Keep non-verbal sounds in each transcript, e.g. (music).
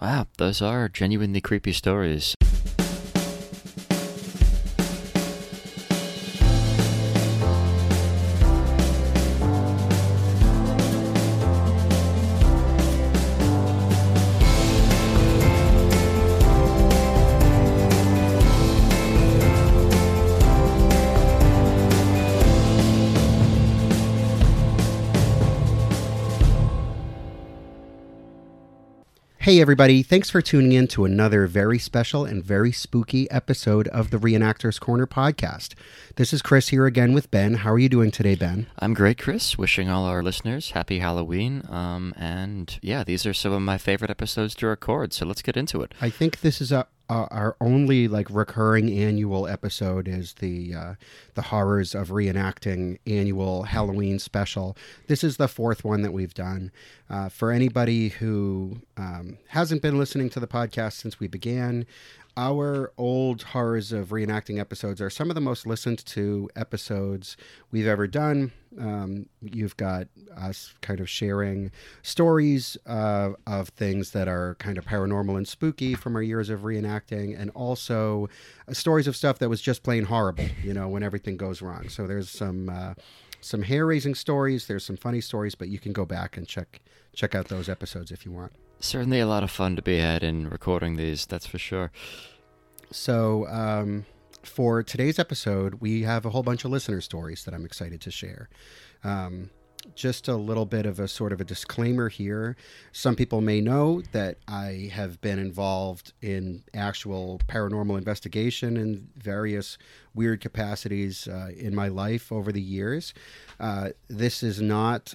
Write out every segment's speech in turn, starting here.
Wow, those are genuinely creepy stories. Hey, everybody. Thanks for tuning in to another very special and very spooky episode of the Reenactors Corner podcast. This is Chris here again with Ben. How are you doing today, Ben? I'm great, Chris. Wishing all our listeners happy Halloween. Um, and yeah, these are some of my favorite episodes to record, so let's get into it. I think this is a, uh, our only like recurring annual episode is the uh, the horrors of reenacting annual Halloween special. This is the fourth one that we've done. Uh, for anybody who um, hasn't been listening to the podcast since we began, our old horrors of reenacting episodes are some of the most listened to episodes we've ever done. Um, you've got us kind of sharing stories uh, of things that are kind of paranormal and spooky from our years of reenacting, and also uh, stories of stuff that was just plain horrible, you know, when everything goes wrong. So there's some. Uh, some hair-raising stories. There's some funny stories, but you can go back and check check out those episodes if you want. Certainly a lot of fun to be had in recording these, that's for sure. So, um, for today's episode, we have a whole bunch of listener stories that I'm excited to share. Um, just a little bit of a sort of a disclaimer here. Some people may know that I have been involved in actual paranormal investigation in various weird capacities uh, in my life over the years. Uh, this is not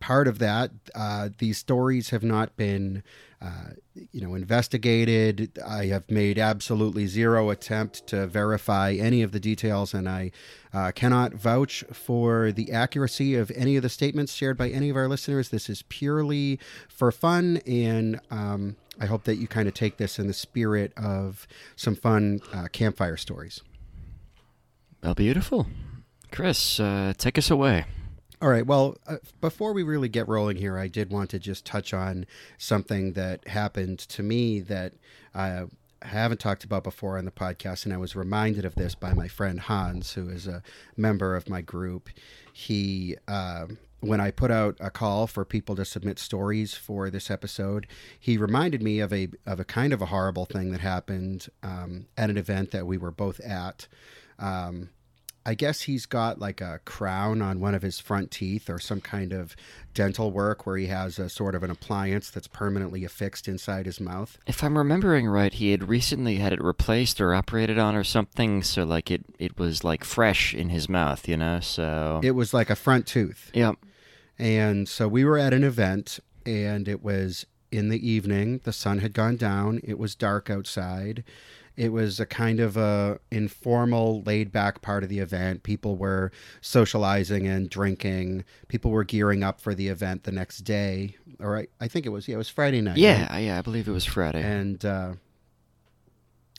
part of that. Uh, these stories have not been uh, you know, investigated. I have made absolutely zero attempt to verify any of the details, and I uh, cannot vouch for the accuracy of any of the statements shared by any of our listeners. This is purely for fun, and um, I hope that you kind of take this in the spirit of some fun uh, campfire stories. Well, beautiful. Chris, uh, take us away. All right. Well, uh, before we really get rolling here, I did want to just touch on something that happened to me that I haven't talked about before on the podcast, and I was reminded of this by my friend Hans, who is a member of my group. He, uh, when I put out a call for people to submit stories for this episode, he reminded me of a of a kind of a horrible thing that happened um, at an event that we were both at. Um, I guess he's got like a crown on one of his front teeth or some kind of dental work where he has a sort of an appliance that's permanently affixed inside his mouth. If I'm remembering right, he had recently had it replaced or operated on or something, so like it it was like fresh in his mouth, you know. So it was like a front tooth. Yep. And so we were at an event, and it was in the evening. The sun had gone down. It was dark outside it was a kind of a informal, laid back part of the event. People were socializing and drinking. People were gearing up for the event the next day. Or I, I think it was yeah, it was Friday night. Yeah, right? yeah, I believe it was Friday. And uh,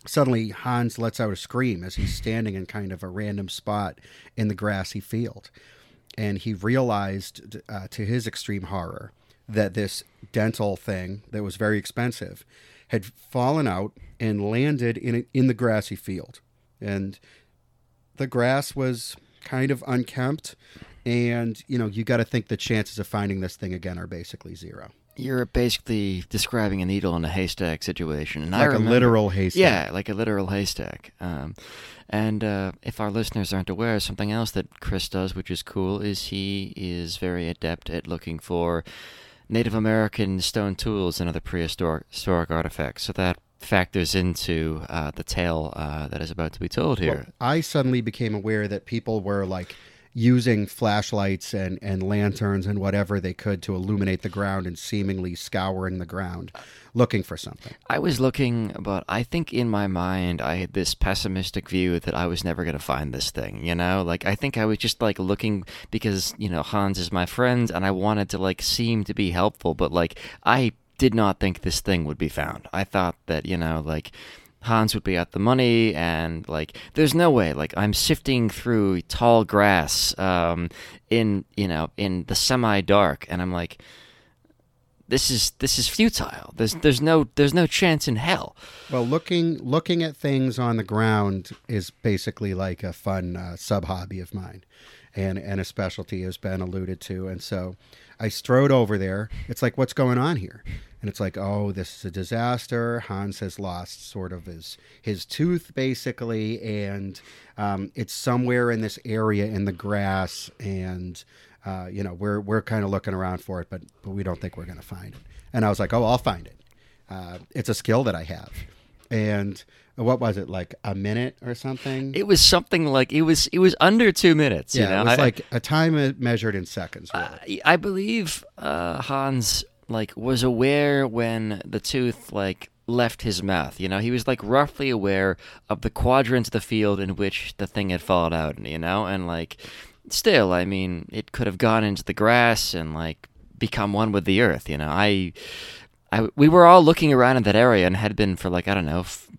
suddenly Hans lets out a scream as he's standing in kind of a random spot in the grassy field, and he realized, uh, to his extreme horror, that this dental thing that was very expensive had fallen out and landed in a, in the grassy field, and the grass was kind of unkempt, and you know you got to think the chances of finding this thing again are basically zero. You're basically describing a needle in a haystack situation, and like remember, a literal haystack. Yeah, like a literal haystack. Um, and uh, if our listeners aren't aware, something else that Chris does, which is cool, is he is very adept at looking for Native American stone tools and other prehistoric historic artifacts. So that factors into uh, the tale uh, that is about to be told here. Well, I suddenly became aware that people were like using flashlights and, and lanterns and whatever they could to illuminate the ground and seemingly scouring the ground looking for something. I was looking, but I think in my mind I had this pessimistic view that I was never going to find this thing, you know? Like I think I was just like looking because, you know, Hans is my friend and I wanted to like seem to be helpful, but like I did not think this thing would be found. I thought that, you know, like Hans would be at the money, and like, there's no way. Like, I'm sifting through tall grass, um, in you know, in the semi dark, and I'm like, this is this is futile. There's there's no there's no chance in hell. Well, looking looking at things on the ground is basically like a fun uh, sub hobby of mine, and and a specialty has been alluded to. And so, I strode over there. It's like, what's going on here? And it's like, oh, this is a disaster. Hans has lost sort of his his tooth, basically, and um, it's somewhere in this area in the grass. And uh, you know, we're we're kind of looking around for it, but but we don't think we're going to find it. And I was like, oh, I'll find it. Uh, it's a skill that I have. And what was it like a minute or something? It was something like it was it was under two minutes. yeah, you know? it was I- like a time measured in seconds. Really. I, I believe uh, Hans like was aware when the tooth like left his mouth. You know, he was like roughly aware of the quadrant of the field in which the thing had fallen out. You know, and like still, I mean, it could have gone into the grass and like become one with the earth. You know, I. I, we were all looking around in that area and had been for like I don't know, f-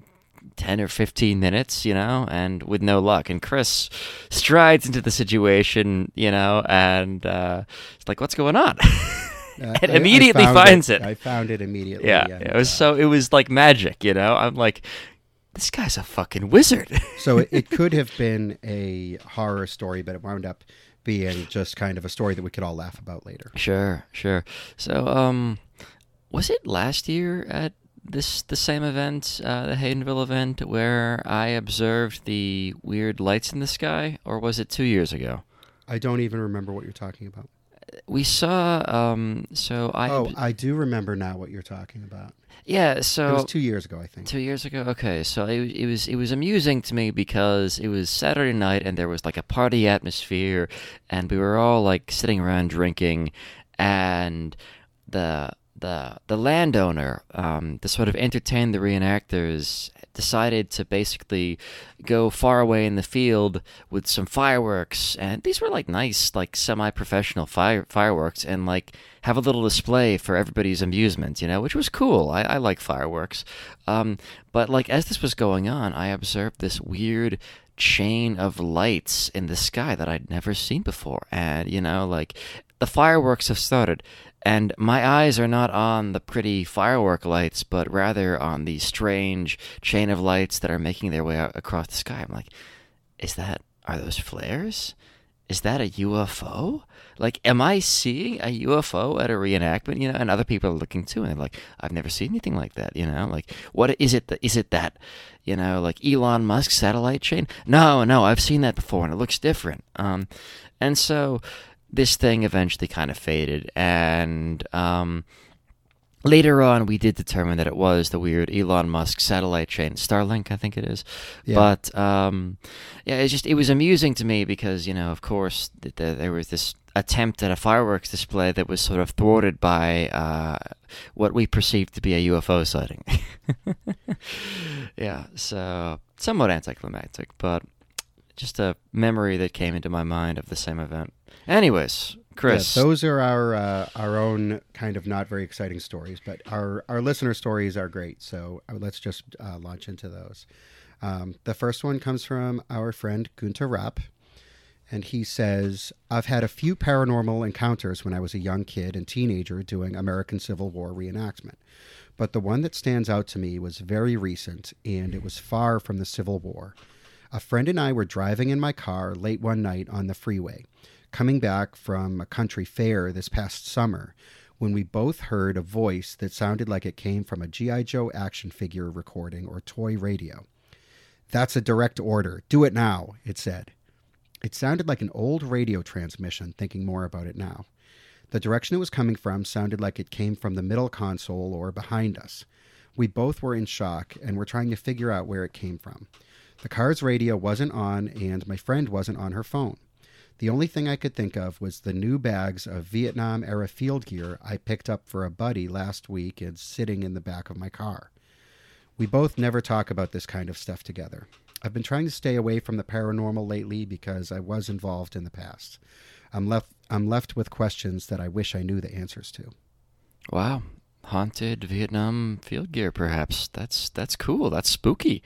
ten or fifteen minutes, you know, and with no luck. And Chris strides into the situation, you know, and uh, it's like, "What's going on?" (laughs) Uh, (laughs) and I- I immediately found finds it. I found it immediately. yeah, and, it was so it was like magic, you know. I'm like, this guy's a fucking wizard. so it, it (laughs) could have been a horror story, but it wound up being just kind of a story that we could all laugh about later. Sure, sure. So, um, was it last year at this the same event, uh, the Haydenville event, where I observed the weird lights in the sky, or was it two years ago? I don't even remember what you're talking about. We saw. Um, so I. oh, I do remember now what you're talking about. yeah. So it was two years ago, I think. Two years ago. Okay, so it, it was it was amusing to me because it was Saturday night and there was like a party atmosphere, and we were all like sitting around drinking, and the the the landowner, um, to sort of entertain the reenactors, decided to basically go far away in the field with some fireworks, and these were like nice, like semi-professional fire fireworks, and like have a little display for everybody's amusement, you know, which was cool. I, I like fireworks, um, but like as this was going on, I observed this weird chain of lights in the sky that I'd never seen before, and you know, like the fireworks have started. And my eyes are not on the pretty firework lights, but rather on the strange chain of lights that are making their way across the sky. I'm like, is that, are those flares? Is that a UFO? Like, am I seeing a UFO at a reenactment? You know, and other people are looking too, and they're like, I've never seen anything like that. You know, like, what is it? That, is it that, you know, like Elon Musk satellite chain? No, no, I've seen that before, and it looks different. Um, and so this thing eventually kind of faded, and um, later on we did determine that it was the weird Elon Musk satellite chain, Starlink, I think it is. Yeah. But um, yeah, it's just it was amusing to me because you know, of course, th- th- there was this attempt at a fireworks display that was sort of thwarted by uh, what we perceived to be a UFO sighting. (laughs) yeah, so somewhat anticlimactic, but just a memory that came into my mind of the same event. Anyways, Chris, Yeah, those are our uh, our own kind of not very exciting stories, but our our listener stories are great. So uh, let's just uh, launch into those. Um, the first one comes from our friend Gunter Rapp, and he says, "I've had a few paranormal encounters when I was a young kid and teenager doing American Civil War reenactment." But the one that stands out to me was very recent, and it was far from the Civil War. A friend and I were driving in my car late one night on the freeway, coming back from a country fair this past summer, when we both heard a voice that sounded like it came from a G.I. Joe action figure recording or toy radio. That's a direct order. Do it now, it said. It sounded like an old radio transmission, thinking more about it now. The direction it was coming from sounded like it came from the middle console or behind us. We both were in shock and were trying to figure out where it came from. The car's radio wasn't on, and my friend wasn't on her phone. The only thing I could think of was the new bags of Vietnam era field gear I picked up for a buddy last week and sitting in the back of my car. We both never talk about this kind of stuff together. I've been trying to stay away from the paranormal lately because I was involved in the past. I'm left I'm left with questions that I wish I knew the answers to. wow, haunted Vietnam field gear, perhaps. That's that's cool. That's spooky.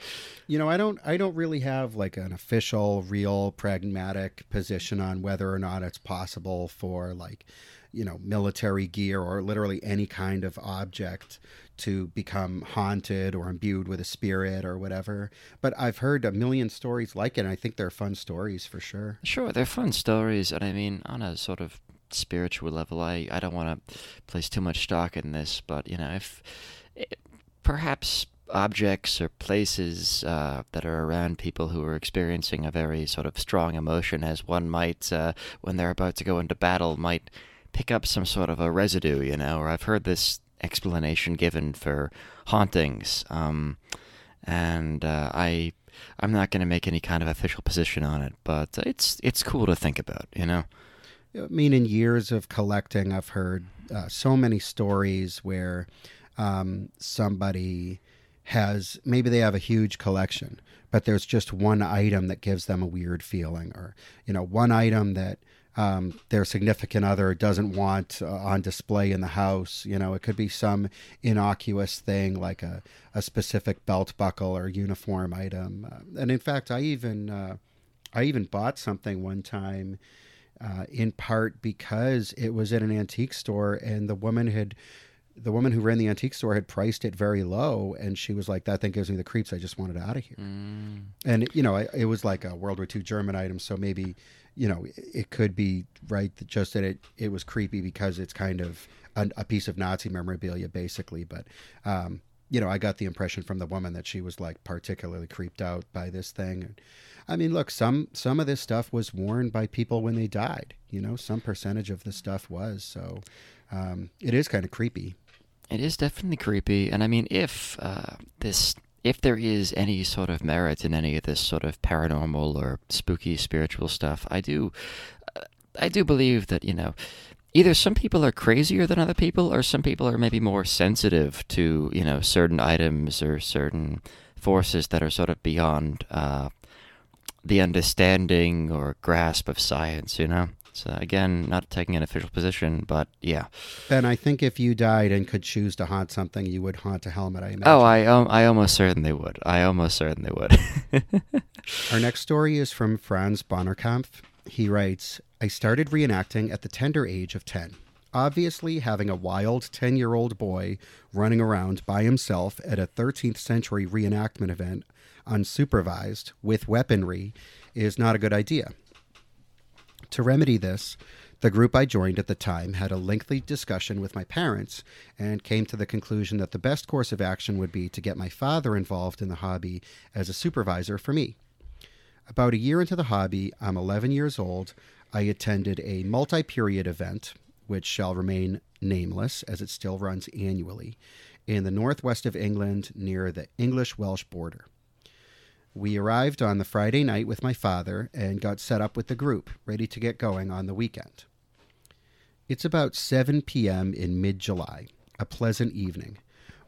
You know, I don't I don't really have like an official real pragmatic position on whether or not it's possible for like you know, military gear or literally any kind of object to become haunted or imbued with a spirit or whatever. But I've heard a million stories like it, and I think they're fun stories for sure. Sure, they're fun stories, and I mean, on a sort of spiritual level, I, I don't want to place too much stock in this, but you know, if eh, perhaps objects or places uh, that are around people who are experiencing a very sort of strong emotion, as one might uh, when they're about to go into battle, might pick up some sort of a residue, you know. Or I've heard this explanation given for hauntings, um, and uh, I I'm not going to make any kind of official position on it, but it's it's cool to think about, you know. I mean, in years of collecting, I've heard uh, so many stories where um, somebody has maybe they have a huge collection, but there's just one item that gives them a weird feeling, or you know, one item that um, their significant other doesn't want uh, on display in the house. You know, it could be some innocuous thing like a, a specific belt buckle or uniform item. Uh, and in fact, I even uh, I even bought something one time. Uh, in part because it was at an antique store and the woman had the woman who ran the antique store had priced it very low, and she was like, "That thing gives me the creeps. I just want it out of here." Mm. And you know, it, it, was like a World War II German item, so maybe you know it could be right that just that it it was creepy because it's kind of a, a piece of Nazi memorabilia, basically. But um, you know, I got the impression from the woman that she was like particularly creeped out by this thing. I mean, look, some some of this stuff was worn by people when they died. You know, some percentage of the stuff was. So um, it is kind of creepy. It is definitely creepy, and I mean, if uh, this, if there is any sort of merit in any of this sort of paranormal or spooky spiritual stuff, I do, uh, I do believe that you know, either some people are crazier than other people, or some people are maybe more sensitive to you know certain items or certain forces that are sort of beyond uh, the understanding or grasp of science. You know. So again, not taking an official position, but yeah. Ben, I think if you died and could choose to haunt something, you would haunt a helmet. I imagine. Oh, I um, I almost certainly would. I almost certainly would. (laughs) Our next story is from Franz Bonnerkampf. He writes, "I started reenacting at the tender age of ten. Obviously, having a wild 10 year old boy running around by himself at a 13th century reenactment event, unsupervised, with weaponry, is not a good idea. To remedy this, the group I joined at the time had a lengthy discussion with my parents and came to the conclusion that the best course of action would be to get my father involved in the hobby as a supervisor for me. About a year into the hobby, I'm 11 years old. I attended a multi period event, which shall remain nameless as it still runs annually, in the northwest of England near the English Welsh border. We arrived on the Friday night with my father and got set up with the group, ready to get going on the weekend. It's about 7 p.m. in mid July, a pleasant evening.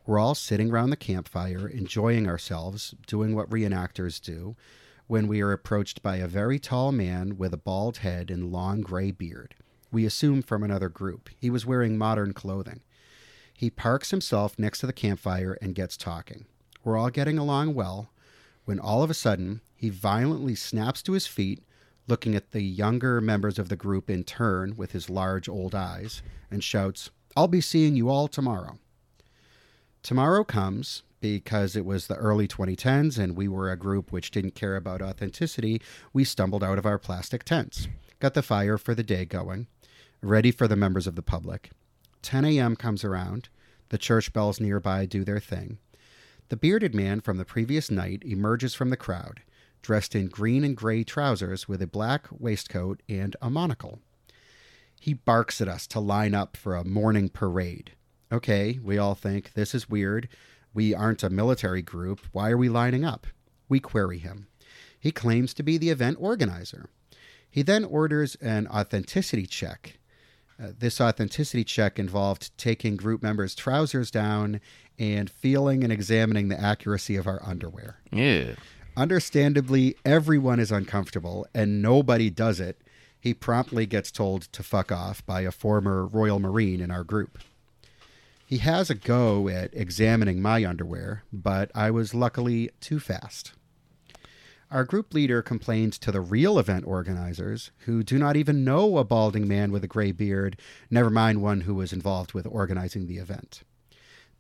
We're all sitting around the campfire, enjoying ourselves, doing what reenactors do, when we are approached by a very tall man with a bald head and long gray beard. We assume from another group. He was wearing modern clothing. He parks himself next to the campfire and gets talking. We're all getting along well when all of a sudden he violently snaps to his feet, looking at the younger members of the group in turn with his large old eyes, and shouts, I'll be seeing you all tomorrow. Tomorrow comes because it was the early 2010s and we were a group which didn't care about authenticity. We stumbled out of our plastic tents, got the fire for the day going, ready for the members of the public. 10 a.m. comes around. The church bells nearby do their thing. The bearded man from the previous night emerges from the crowd, dressed in green and gray trousers with a black waistcoat and a monocle. He barks at us to line up for a morning parade. Okay, we all think this is weird. We aren't a military group. Why are we lining up? We query him. He claims to be the event organizer. He then orders an authenticity check. Uh, this authenticity check involved taking group members' trousers down and feeling and examining the accuracy of our underwear. Yeah. Understandably, everyone is uncomfortable and nobody does it. He promptly gets told to fuck off by a former Royal Marine in our group. He has a go at examining my underwear, but I was luckily too fast. Our group leader complained to the real event organizers, who do not even know a balding man with a gray beard, never mind one who was involved with organizing the event.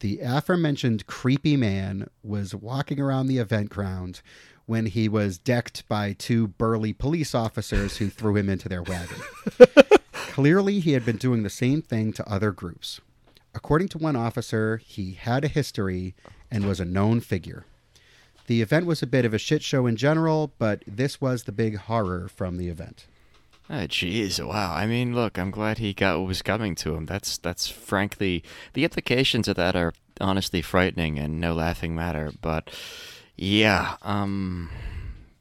The aforementioned creepy man was walking around the event ground when he was decked by two burly police officers who threw him into their wagon. (laughs) Clearly, he had been doing the same thing to other groups. According to one officer, he had a history and was a known figure. The event was a bit of a shit show in general, but this was the big horror from the event. Oh, jeez, wow. I mean, look, I'm glad he got what was coming to him. That's that's frankly the implications of that are honestly frightening and no laughing matter. But yeah, um,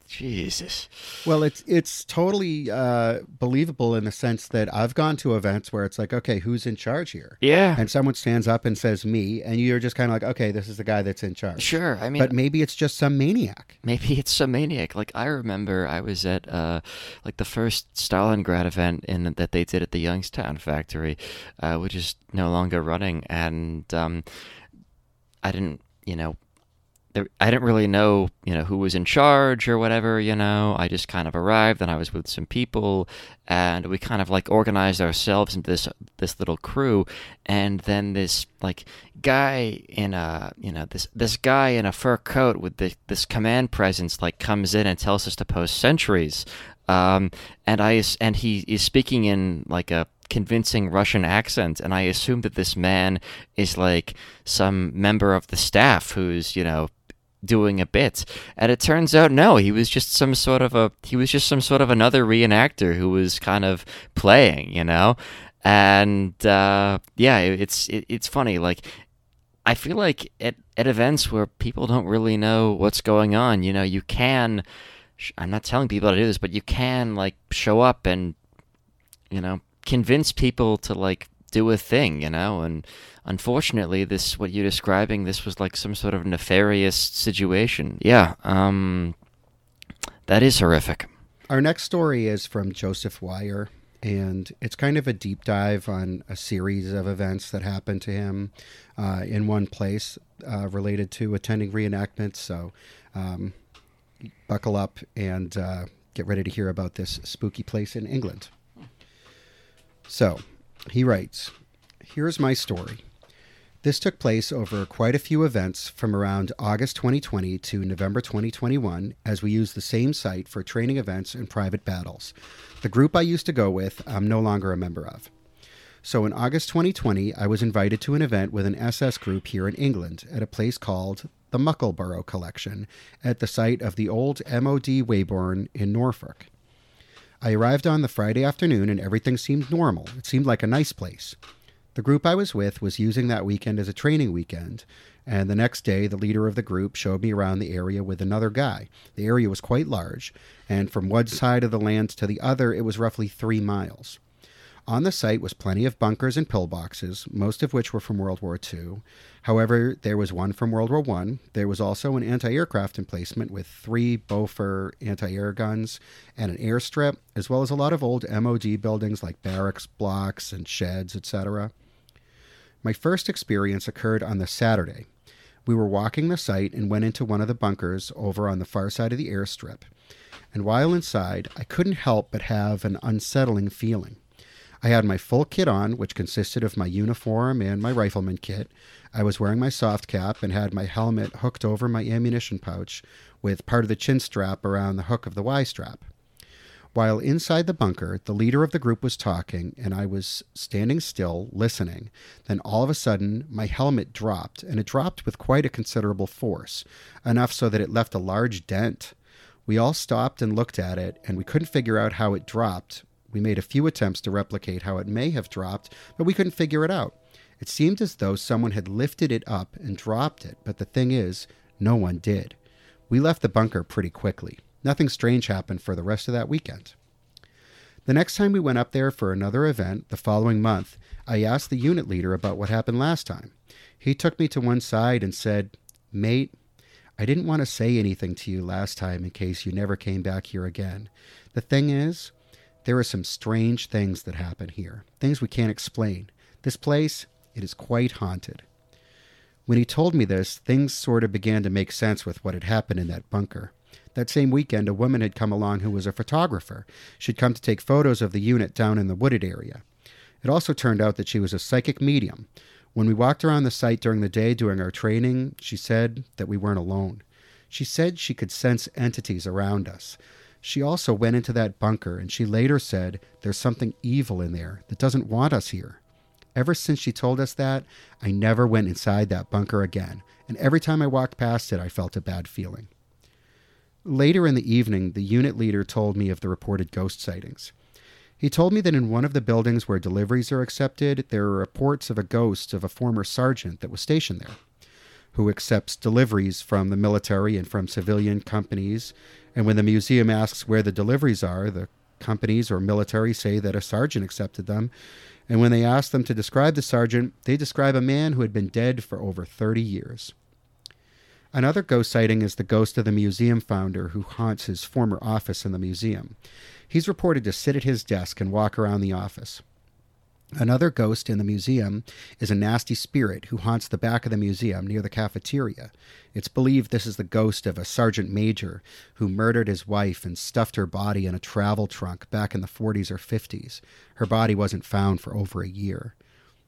Jesus. Well, it's it's totally uh, believable in the sense that I've gone to events where it's like, okay, who's in charge here? Yeah. And someone stands up and says me, and you're just kind of like, okay, this is the guy that's in charge. Sure. I mean, But maybe it's just some maniac. maybe it's some maniac. Like I remember, I was at uh, like the first Stalingrad event in that they did at the Youngstown factory, uh, which is no longer running, and um, I didn't, you know. There- I didn't really know, you know, who was in charge or whatever, you know. I just kind of arrived and I was with some people and we kind of like organized ourselves into this this little crew and then this like guy in a, you know, this this guy in a fur coat with the, this command presence like comes in and tells us to post sentries. Um, and I and he is speaking in like a convincing Russian accent, and I assume that this man is like some member of the staff who's you know doing a bit. And it turns out no he was just some sort of a he was just some sort of another reenactor who was kind of playing you know? And uh yeah it's it, it's funny like i feel like at at events where people don't really know what's going on you know you can i'm not telling people to do this but you can like show up and you know convince people to like do a thing you know and unfortunately this what you're describing this was like some sort of nefarious situation yeah um that is horrific Our next story is from Joseph Wire, and it's kind of a deep dive on a series of events that happened to him uh, in one place uh, related to attending reenactments. So, um, buckle up and uh, get ready to hear about this spooky place in England. So, he writes Here's my story. This took place over quite a few events from around August 2020 to November 2021 as we used the same site for training events and private battles. The group I used to go with, I'm no longer a member of. So in August 2020, I was invited to an event with an SS group here in England at a place called the Muckleburgh Collection at the site of the old MOD Weybourne in Norfolk. I arrived on the Friday afternoon and everything seemed normal. It seemed like a nice place. The group I was with was using that weekend as a training weekend, and the next day the leader of the group showed me around the area with another guy. The area was quite large, and from one side of the land to the other it was roughly three miles. On the site was plenty of bunkers and pillboxes, most of which were from World War II. However, there was one from World War I. There was also an anti-aircraft emplacement with three Bofor anti-air guns and an airstrip, as well as a lot of old MOD buildings like barracks blocks and sheds, etc. My first experience occurred on the Saturday. We were walking the site and went into one of the bunkers over on the far side of the airstrip. And while inside, I couldn't help but have an unsettling feeling. I had my full kit on, which consisted of my uniform and my rifleman kit. I was wearing my soft cap and had my helmet hooked over my ammunition pouch with part of the chin strap around the hook of the Y strap. While inside the bunker, the leader of the group was talking, and I was standing still, listening. Then all of a sudden, my helmet dropped, and it dropped with quite a considerable force, enough so that it left a large dent. We all stopped and looked at it, and we couldn't figure out how it dropped. We made a few attempts to replicate how it may have dropped, but we couldn't figure it out. It seemed as though someone had lifted it up and dropped it, but the thing is, no one did. We left the bunker pretty quickly. Nothing strange happened for the rest of that weekend. The next time we went up there for another event, the following month, I asked the unit leader about what happened last time. He took me to one side and said, Mate, I didn't want to say anything to you last time in case you never came back here again. The thing is, there are some strange things that happen here, things we can't explain. This place, it is quite haunted. When he told me this, things sort of began to make sense with what had happened in that bunker. That same weekend, a woman had come along who was a photographer. She'd come to take photos of the unit down in the wooded area. It also turned out that she was a psychic medium. When we walked around the site during the day doing our training, she said that we weren't alone. She said she could sense entities around us. She also went into that bunker and she later said there's something evil in there that doesn't want us here. Ever since she told us that, I never went inside that bunker again, and every time I walked past it, I felt a bad feeling. Later in the evening, the unit leader told me of the reported ghost sightings. He told me that in one of the buildings where deliveries are accepted, there are reports of a ghost of a former sergeant that was stationed there, who accepts deliveries from the military and from civilian companies. And when the museum asks where the deliveries are, the companies or military say that a sergeant accepted them, and when they ask them to describe the sergeant, they describe a man who had been dead for over 30 years. Another ghost sighting is the ghost of the museum founder who haunts his former office in the museum. He's reported to sit at his desk and walk around the office. Another ghost in the museum is a nasty spirit who haunts the back of the museum near the cafeteria. It's believed this is the ghost of a sergeant major who murdered his wife and stuffed her body in a travel trunk back in the 40s or 50s. Her body wasn't found for over a year.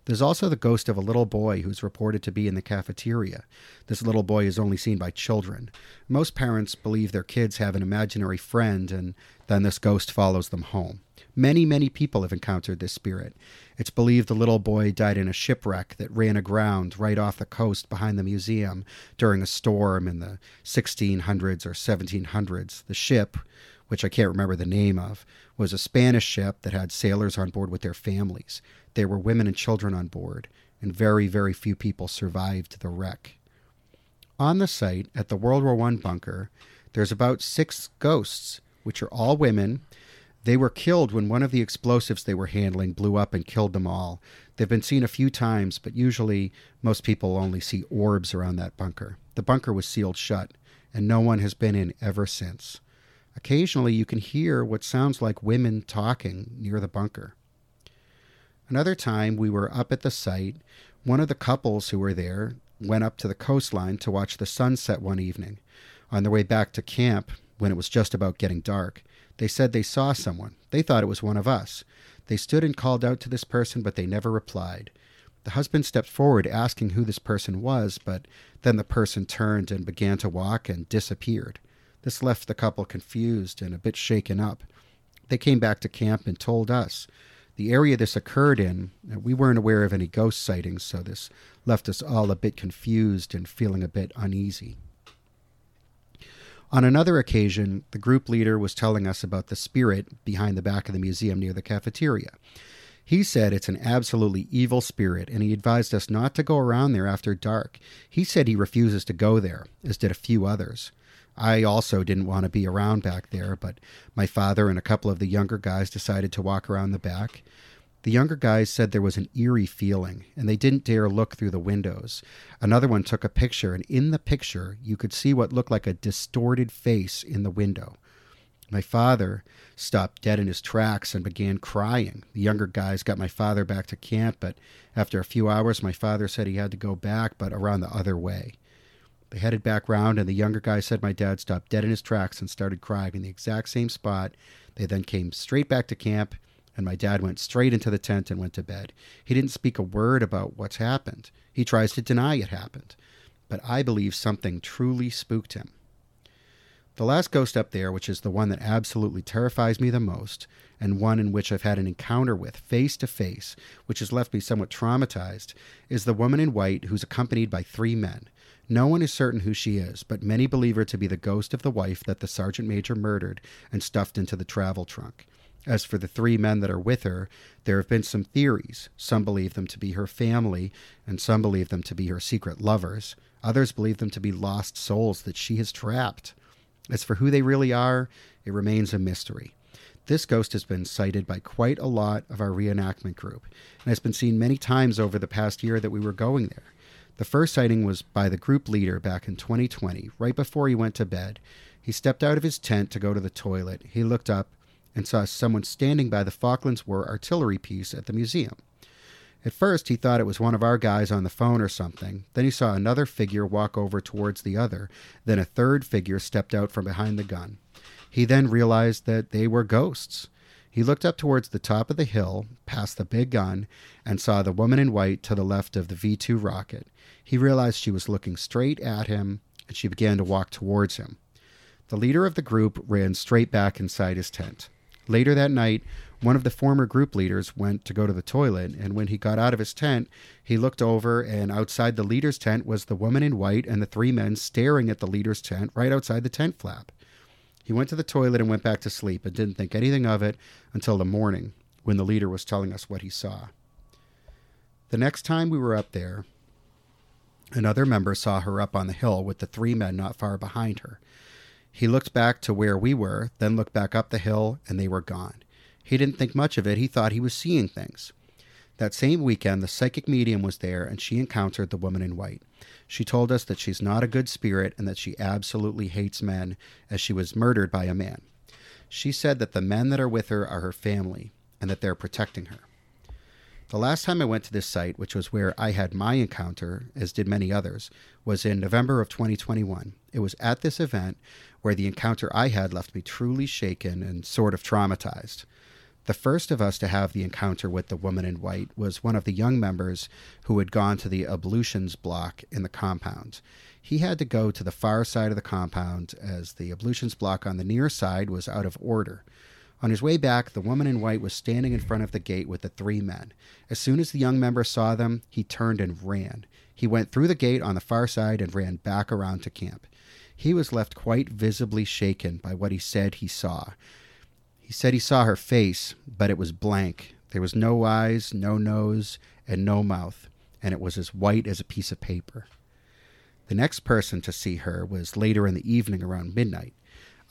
There's also the ghost of a little boy who's reported to be in the cafeteria. This little boy is only seen by children. Most parents believe their kids have an imaginary friend, and then this ghost follows them home. Many, many people have encountered this spirit. It's believed the little boy died in a shipwreck that ran aground right off the coast behind the museum during a storm in the 1600s or 1700s. The ship, which I can't remember the name of, was a Spanish ship that had sailors on board with their families. There were women and children on board, and very, very few people survived the wreck. On the site at the World War I bunker, there's about six ghosts, which are all women they were killed when one of the explosives they were handling blew up and killed them all. They've been seen a few times, but usually most people only see orbs around that bunker. The bunker was sealed shut, and no one has been in ever since. Occasionally, you can hear what sounds like women talking near the bunker. Another time, we were up at the site. One of the couples who were there went up to the coastline to watch the sunset one evening. On their way back to camp, when it was just about getting dark, they said they saw someone. They thought it was one of us. They stood and called out to this person, but they never replied. The husband stepped forward asking who this person was, but then the person turned and began to walk and disappeared. This left the couple confused and a bit shaken up. They came back to camp and told us. The area this occurred in, uh, we weren't aware of any ghost sightings, so this left us all a bit confused and feeling a bit uneasy. On another occasion, the group leader was telling us about the spirit behind the back of the museum near the cafeteria. He said it's an absolutely evil spirit, and he advised us not to go around there after dark. He said he refuses to go there, as did a few others. I also didn't want to be around back there, but my father and a couple of the younger guys decided to walk around the back. The younger guys said there was an eerie feeling, and they didn't dare look through the windows. Another one took a picture, and in the picture, you could see what looked like a distorted face in the window. My father stopped dead in his tracks and began crying. The younger guys got my father back to camp, but after a few hours, my father said he had to go back, but around the other way. They headed back round, and the younger guy said my dad stopped dead in his tracks and started crying in the exact same spot. They then came straight back to camp and my dad went straight into the tent and went to bed. He didn't speak a word about what's happened. He tries to deny it happened. But I believe something truly spooked him. The last ghost up there, which is the one that absolutely terrifies me the most, and one in which I've had an encounter with face to face, which has left me somewhat traumatized, is the woman in white who's accompanied by three men. No one is certain who she is, but many believe her to be the ghost of the wife that the sergeant major murdered and stuffed into the travel trunk. As for the three men that are with her, there have been some theories. Some believe them to be her family, and some believe them to be her secret lovers. Others believe them to be lost souls that she has trapped. As for who they really are, it remains a mystery. This ghost has been sighted by quite a lot of our reenactment group, and has been seen many times over the past year that we were going there. The first sighting was by the group leader back in 2020, right before he went to bed. He stepped out of his tent to go to the toilet. He looked up and saw someone standing by the Falklands War artillery piece at the museum. At first, he thought it was one of our guys on the phone or something. Then he saw another figure walk over towards the other. Then a third figure stepped out from behind the gun. He then realized that they were ghosts. He looked up towards the top of the hill, past the big gun, and saw the woman in white to the left of the V 2 rocket. He realized she was looking straight at him, and she began to walk towards him. The leader of the group ran straight back inside his tent. Later that night, one of the former group leaders went to go to the toilet, and when he got out of his tent, he looked over, and outside the leader's tent was the woman in white and the three men staring at the leader's tent right outside the tent flap. He went to the toilet and went back to sleep and didn't think anything of it until the morning when the leader was telling us what he saw. The next time we were up there, another member saw her up on the hill with the three men not far behind her. He looked back to where we were, then looked back up the hill, and they were gone. He didn't think much of it. He thought he was seeing things. That same weekend, the psychic medium was there and she encountered the woman in white. She told us that she's not a good spirit and that she absolutely hates men, as she was murdered by a man. She said that the men that are with her are her family and that they're protecting her. The last time I went to this site, which was where I had my encounter, as did many others, was in November of 2021. It was at this event where the encounter I had left me truly shaken and sort of traumatized. The first of us to have the encounter with the woman in white was one of the young members who had gone to the ablutions block in the compound. He had to go to the far side of the compound as the ablutions block on the near side was out of order. On his way back, the woman in white was standing in front of the gate with the three men. As soon as the young member saw them, he turned and ran. He went through the gate on the far side and ran back around to camp. He was left quite visibly shaken by what he said he saw. He said he saw her face, but it was blank. There was no eyes, no nose, and no mouth, and it was as white as a piece of paper. The next person to see her was later in the evening around midnight.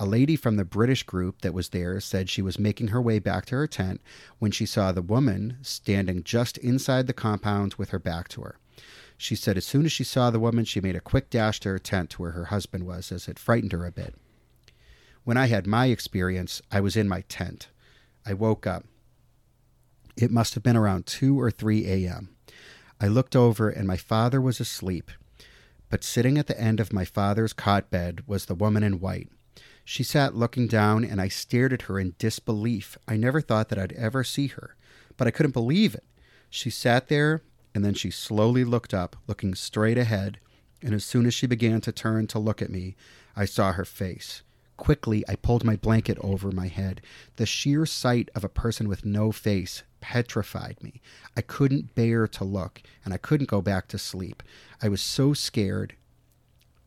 A lady from the British group that was there said she was making her way back to her tent when she saw the woman standing just inside the compound with her back to her. She said as soon as she saw the woman, she made a quick dash to her tent where her husband was, as it frightened her a bit. When I had my experience, I was in my tent. I woke up. It must have been around 2 or 3 a.m. I looked over, and my father was asleep. But sitting at the end of my father's cot bed was the woman in white. She sat looking down, and I stared at her in disbelief. I never thought that I'd ever see her, but I couldn't believe it. She sat there, and then she slowly looked up, looking straight ahead. And as soon as she began to turn to look at me, I saw her face. Quickly, I pulled my blanket over my head. The sheer sight of a person with no face petrified me. I couldn't bear to look, and I couldn't go back to sleep. I was so scared.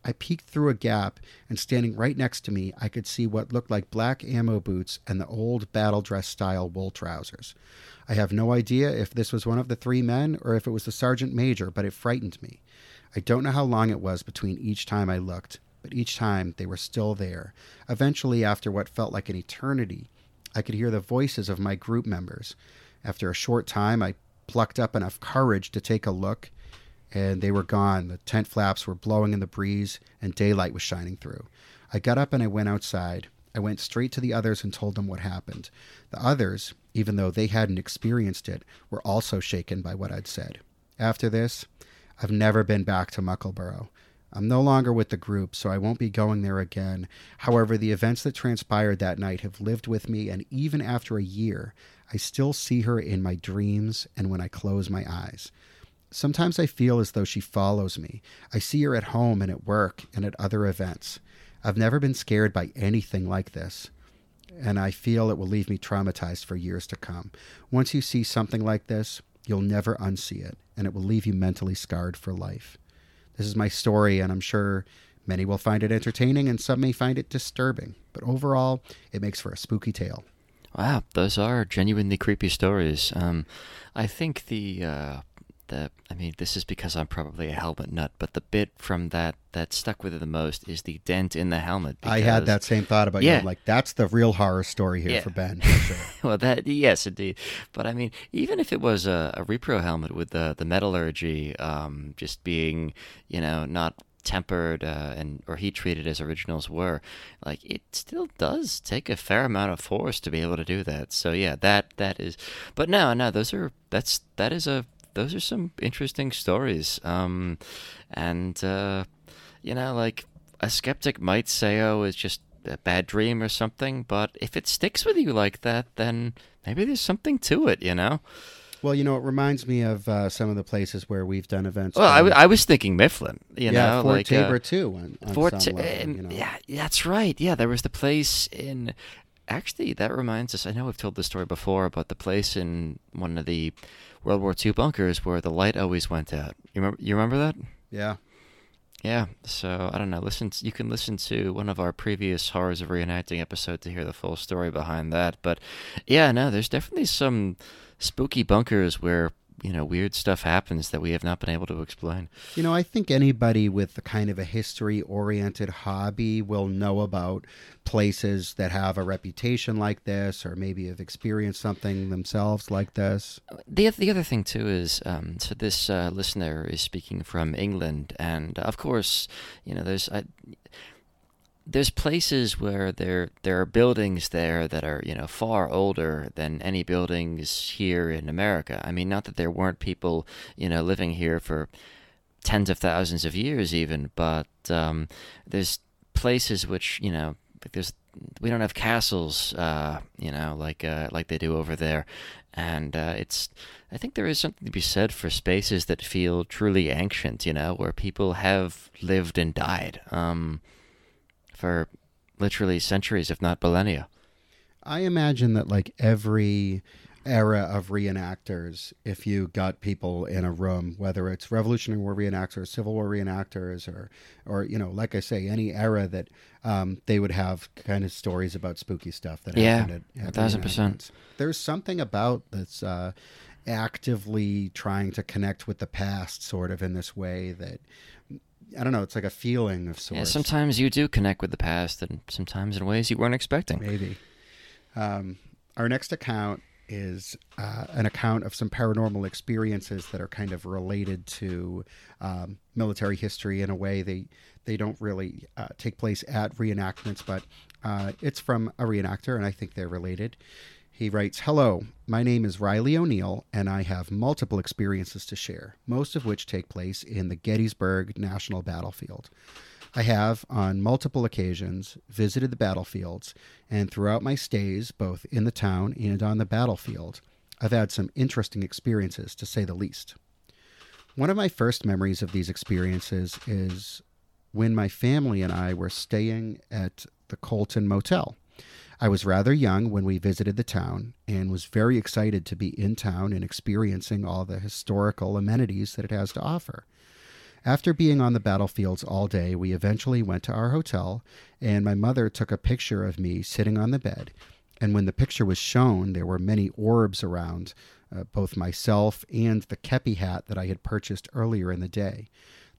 I peeked through a gap, and standing right next to me, I could see what looked like black ammo boots and the old battle dress style wool trousers. I have no idea if this was one of the three men or if it was the sergeant major, but it frightened me. I don't know how long it was between each time I looked but each time they were still there. Eventually, after what felt like an eternity, I could hear the voices of my group members. After a short time, I plucked up enough courage to take a look, and they were gone. The tent flaps were blowing in the breeze, and daylight was shining through. I got up and I went outside. I went straight to the others and told them what happened. The others, even though they hadn't experienced it, were also shaken by what I'd said. After this, I've never been back to Muckleburgh. I'm no longer with the group, so I won't be going there again. However, the events that transpired that night have lived with me, and even after a year, I still see her in my dreams and when I close my eyes. Sometimes I feel as though she follows me. I see her at home and at work and at other events. I've never been scared by anything like this, and I feel it will leave me traumatized for years to come. Once you see something like this, you'll never unsee it, and it will leave you mentally scarred for life. This is my story, and I'm sure many will find it entertaining and some may find it disturbing. But overall, it makes for a spooky tale. Wow, those are genuinely creepy stories. Um, I think the uh, the I mean, this is because I'm probably a helmet nut, but the bit from that that stuck with it the most is the dent in the helmet. I had that same thought about yeah. you. like, that's the real horror story here yeah. for Ben. (laughs) For sure. well, that yes, indeed. But I mean, even if it was a, a repro helmet with the the metallurgy um, just being, you know, not tempered uh, and or heat treated as originals were like it still does take a fair amount of force to be able to do that so yeah that that is but no no those are that's that is a those are some interesting stories. Um, and uh, you know, like a skeptic might say, "Oh, it's just a bad dream or something," but if it sticks with you like that, then maybe there's something to it. You know. Well, you know, it reminds me of uh, some of the places where we've done events. Well, I, w- I was thinking Mifflin. You yeah, know, Fort like uh, too. On, on Fort Ta- level, you know. yeah, that's right. Yeah, there was the place in. Actually, that reminds us. I know we've told this story before, but the place in one of the World War II bunkers where the light always went out. You remember? You remember that? yeah. Yeah. So I don't know. Listen, you can listen to one of our previous horrors of reenacting episode to hear the full story behind that. But yeah, no, there's definitely some spooky bunkers where you know weird stuff happens that we have not been able to explain. You know, I think anybody with a kind of a history oriented hobby will know about places that have a reputation like this or maybe have experienced something themselves like this. The the other thing too is um, so this uh, listener is speaking from England, and of course, you know, there's I, there's places where there there are buildings there that are you know far older than any buildings here in America. I mean, not that there weren't people you know living here for tens of thousands of years even, but um, there's places which you know there's we don't have castles, uh, you know, like uh, like they do over there, and uh, it's I think there is something to be said for spaces that feel truly ancient, you know, where people have lived and died um, for literally centuries, if not millennia. I imagine that like every era of reenactors, if you got people in a room, whether it's Revolutionary War reenactors, Civil War reenactors, or or you know, like I say, any era that um, they would have kind of stories about spooky stuff that Yeah, happened. At, a at thousand percent. There's something about that's uh, actively trying to connect with the past, sort of in this way that. I don't know. It's like a feeling of sorts. Yeah, sometimes you do connect with the past, and sometimes in ways you weren't expecting. Maybe. Um, our next account is uh, an account of some paranormal experiences that are kind of related to um, military history in a way. They they don't really uh, take place at reenactments, but uh, it's from a reenactor, and I think they're related. He writes, Hello, my name is Riley O'Neill, and I have multiple experiences to share, most of which take place in the Gettysburg National Battlefield. I have, on multiple occasions, visited the battlefields, and throughout my stays, both in the town and on the battlefield, I've had some interesting experiences, to say the least. One of my first memories of these experiences is when my family and I were staying at the Colton Motel. I was rather young when we visited the town and was very excited to be in town and experiencing all the historical amenities that it has to offer. After being on the battlefields all day, we eventually went to our hotel, and my mother took a picture of me sitting on the bed. And when the picture was shown, there were many orbs around uh, both myself and the kepi hat that I had purchased earlier in the day.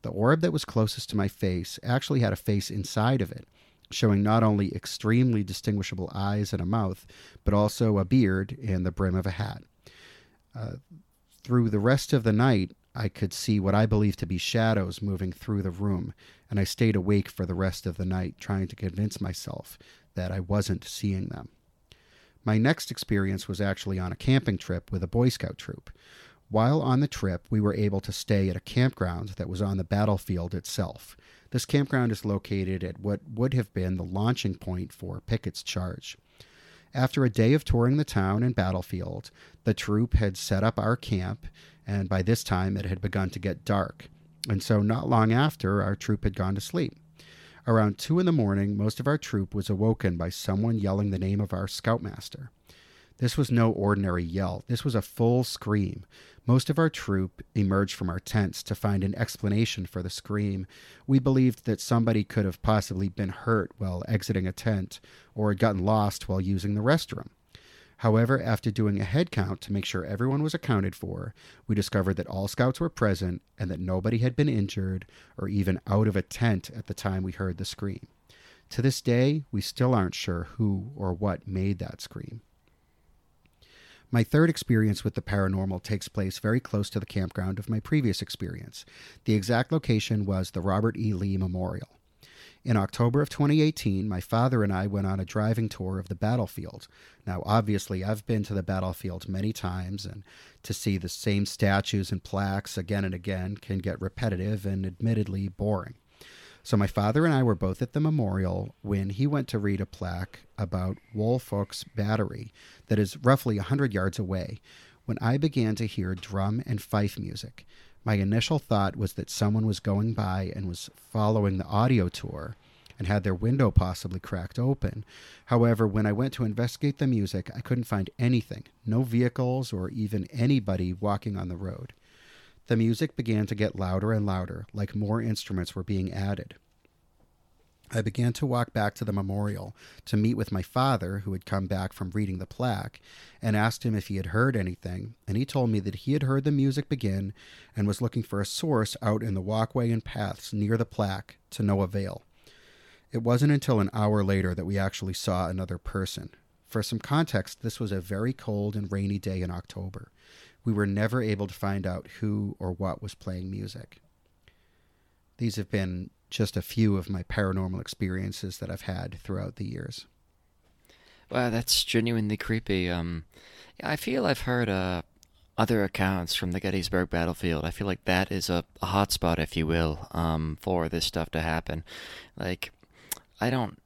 The orb that was closest to my face actually had a face inside of it, showing not only extremely distinguishable eyes and a mouth, but also a beard and the brim of a hat. Uh, through the rest of the night, I could see what I believed to be shadows moving through the room, and I stayed awake for the rest of the night trying to convince myself that I wasn't seeing them. My next experience was actually on a camping trip with a Boy Scout troop. While on the trip, we were able to stay at a campground that was on the battlefield itself. This campground is located at what would have been the launching point for Pickett's charge. After a day of touring the town and battlefield, the troop had set up our camp, and by this time it had begun to get dark. And so, not long after, our troop had gone to sleep. Around two in the morning, most of our troop was awoken by someone yelling the name of our scoutmaster. This was no ordinary yell, this was a full scream. Most of our troop emerged from our tents to find an explanation for the scream. We believed that somebody could have possibly been hurt while exiting a tent or had gotten lost while using the restroom. However, after doing a head count to make sure everyone was accounted for, we discovered that all scouts were present and that nobody had been injured or even out of a tent at the time we heard the scream. To this day, we still aren't sure who or what made that scream. My third experience with the paranormal takes place very close to the campground of my previous experience. The exact location was the Robert E. Lee Memorial. In October of 2018, my father and I went on a driving tour of the battlefield. Now, obviously, I've been to the battlefield many times, and to see the same statues and plaques again and again can get repetitive and admittedly boring. So, my father and I were both at the memorial when he went to read a plaque about Woolfolk's Battery that is roughly 100 yards away when I began to hear drum and fife music. My initial thought was that someone was going by and was following the audio tour and had their window possibly cracked open. However, when I went to investigate the music, I couldn't find anything no vehicles or even anybody walking on the road. The music began to get louder and louder, like more instruments were being added. I began to walk back to the memorial to meet with my father, who had come back from reading the plaque, and asked him if he had heard anything. And he told me that he had heard the music begin and was looking for a source out in the walkway and paths near the plaque to no avail. It wasn't until an hour later that we actually saw another person. For some context, this was a very cold and rainy day in October. We were never able to find out who or what was playing music. These have been just a few of my paranormal experiences that I've had throughout the years. Wow, that's genuinely creepy. Um, I feel I've heard uh, other accounts from the Gettysburg battlefield. I feel like that is a, a hotspot, if you will, um, for this stuff to happen. Like, I don't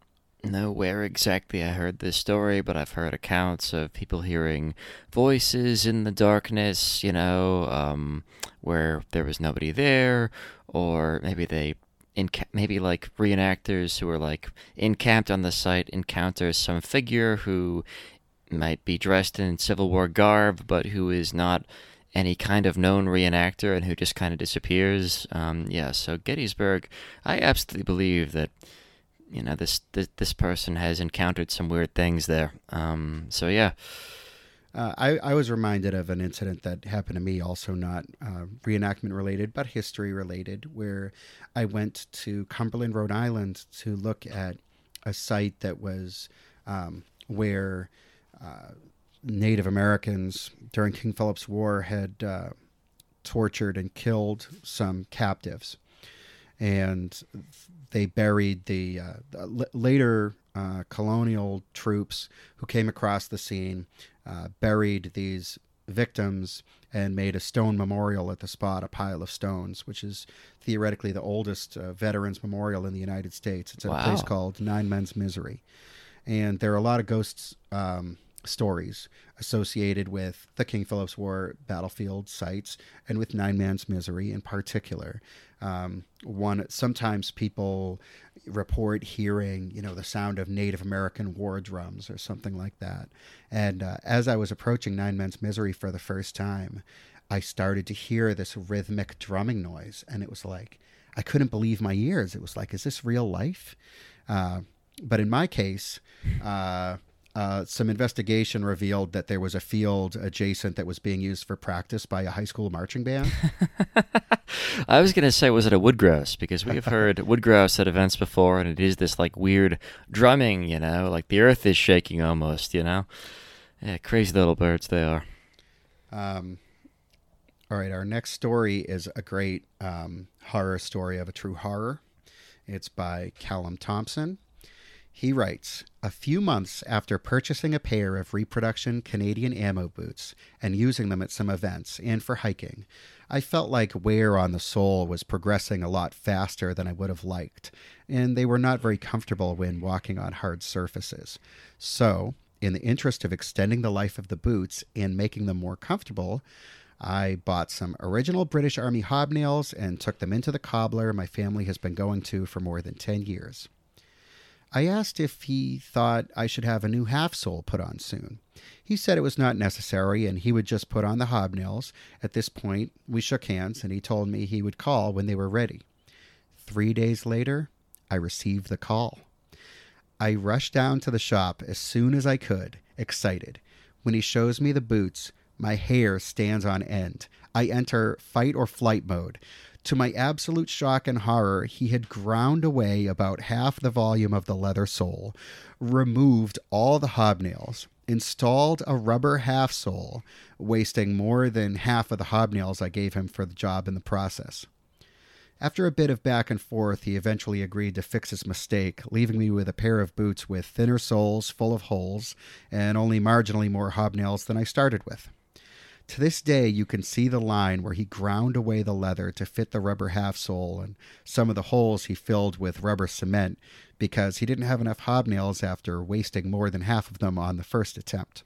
know where exactly I heard this story, but I've heard accounts of people hearing voices in the darkness, you know, um, where there was nobody there, or maybe they Enca- maybe like reenactors who are like encamped on the site encounter some figure who might be dressed in Civil War garb, but who is not any kind of known reenactor and who just kind of disappears. Um, yeah, so Gettysburg, I absolutely believe that you know this this, this person has encountered some weird things there. Um, so yeah. Uh, I, I was reminded of an incident that happened to me, also not uh, reenactment related, but history related, where I went to Cumberland, Rhode Island to look at a site that was um, where uh, Native Americans during King Philip's War had uh, tortured and killed some captives. And they buried the uh, later uh, colonial troops who came across the scene uh, buried these victims and made a stone memorial at the spot, a pile of stones, which is theoretically the oldest uh, veterans memorial in the United States. It's at wow. a place called Nine Men's Misery. And there are a lot of ghosts um, stories associated with the King Philip's War battlefield sites and with Nine Men's Misery in particular. Um, one sometimes people report hearing, you know, the sound of Native American war drums or something like that. And uh, as I was approaching Nine Men's Misery for the first time, I started to hear this rhythmic drumming noise, and it was like I couldn't believe my ears. It was like, is this real life? Uh, but in my case, uh, uh, some investigation revealed that there was a field adjacent that was being used for practice by a high school marching band. (laughs) I was going to say, was it a woodgrouse? Because we have heard (laughs) woodgrouse at events before, and it is this like weird drumming, you know, like the earth is shaking almost, you know? Yeah, crazy little birds they are. Um, all right, our next story is a great um, horror story of a true horror. It's by Callum Thompson. He writes A few months after purchasing a pair of reproduction Canadian ammo boots and using them at some events and for hiking, I felt like wear on the sole was progressing a lot faster than I would have liked, and they were not very comfortable when walking on hard surfaces. So, in the interest of extending the life of the boots and making them more comfortable, I bought some original British Army hobnails and took them into the cobbler my family has been going to for more than 10 years. I asked if he thought I should have a new half sole put on soon. He said it was not necessary and he would just put on the hobnails. At this point, we shook hands and he told me he would call when they were ready. Three days later, I received the call. I rushed down to the shop as soon as I could, excited. When he shows me the boots, my hair stands on end. I enter fight or flight mode. To my absolute shock and horror, he had ground away about half the volume of the leather sole, removed all the hobnails, installed a rubber half sole, wasting more than half of the hobnails I gave him for the job in the process. After a bit of back and forth, he eventually agreed to fix his mistake, leaving me with a pair of boots with thinner soles full of holes and only marginally more hobnails than I started with. To this day, you can see the line where he ground away the leather to fit the rubber half sole and some of the holes he filled with rubber cement because he didn't have enough hobnails after wasting more than half of them on the first attempt.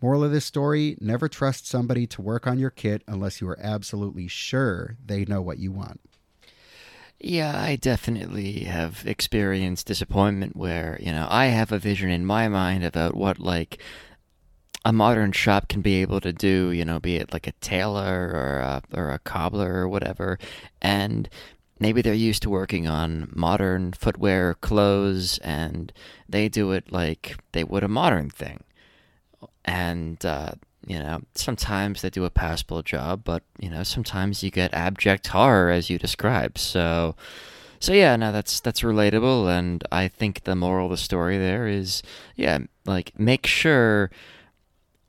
Moral of this story never trust somebody to work on your kit unless you are absolutely sure they know what you want. Yeah, I definitely have experienced disappointment where, you know, I have a vision in my mind about what, like, a modern shop can be able to do, you know, be it like a tailor or a, or a cobbler or whatever. And maybe they're used to working on modern footwear, clothes, and they do it like they would a modern thing. And, uh, you know, sometimes they do a passable job, but you know, sometimes you get abject horror as you describe. So, so yeah, no, that's that's relatable, and I think the moral of the story there is, yeah, like make sure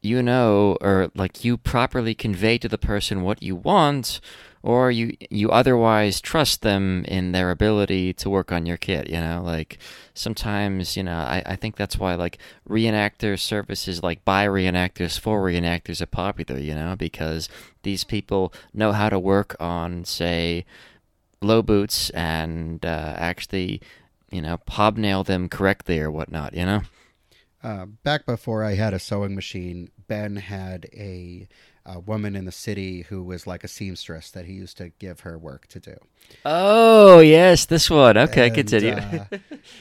you know or like you properly convey to the person what you want or you you otherwise trust them in their ability to work on your kit you know? Like sometimes you know i, I think that's why like reenactor services like by reenactors for reenactors are popular you know? Because these people know how to work on say low boots and uh, actually you know hobnail them correctly or whatnot you know? Uh, back before I had a sewing machine, Ben had a, a, woman in the city who was like a seamstress that he used to give her work to do. Oh yes, this one. Okay, And, continue. uh,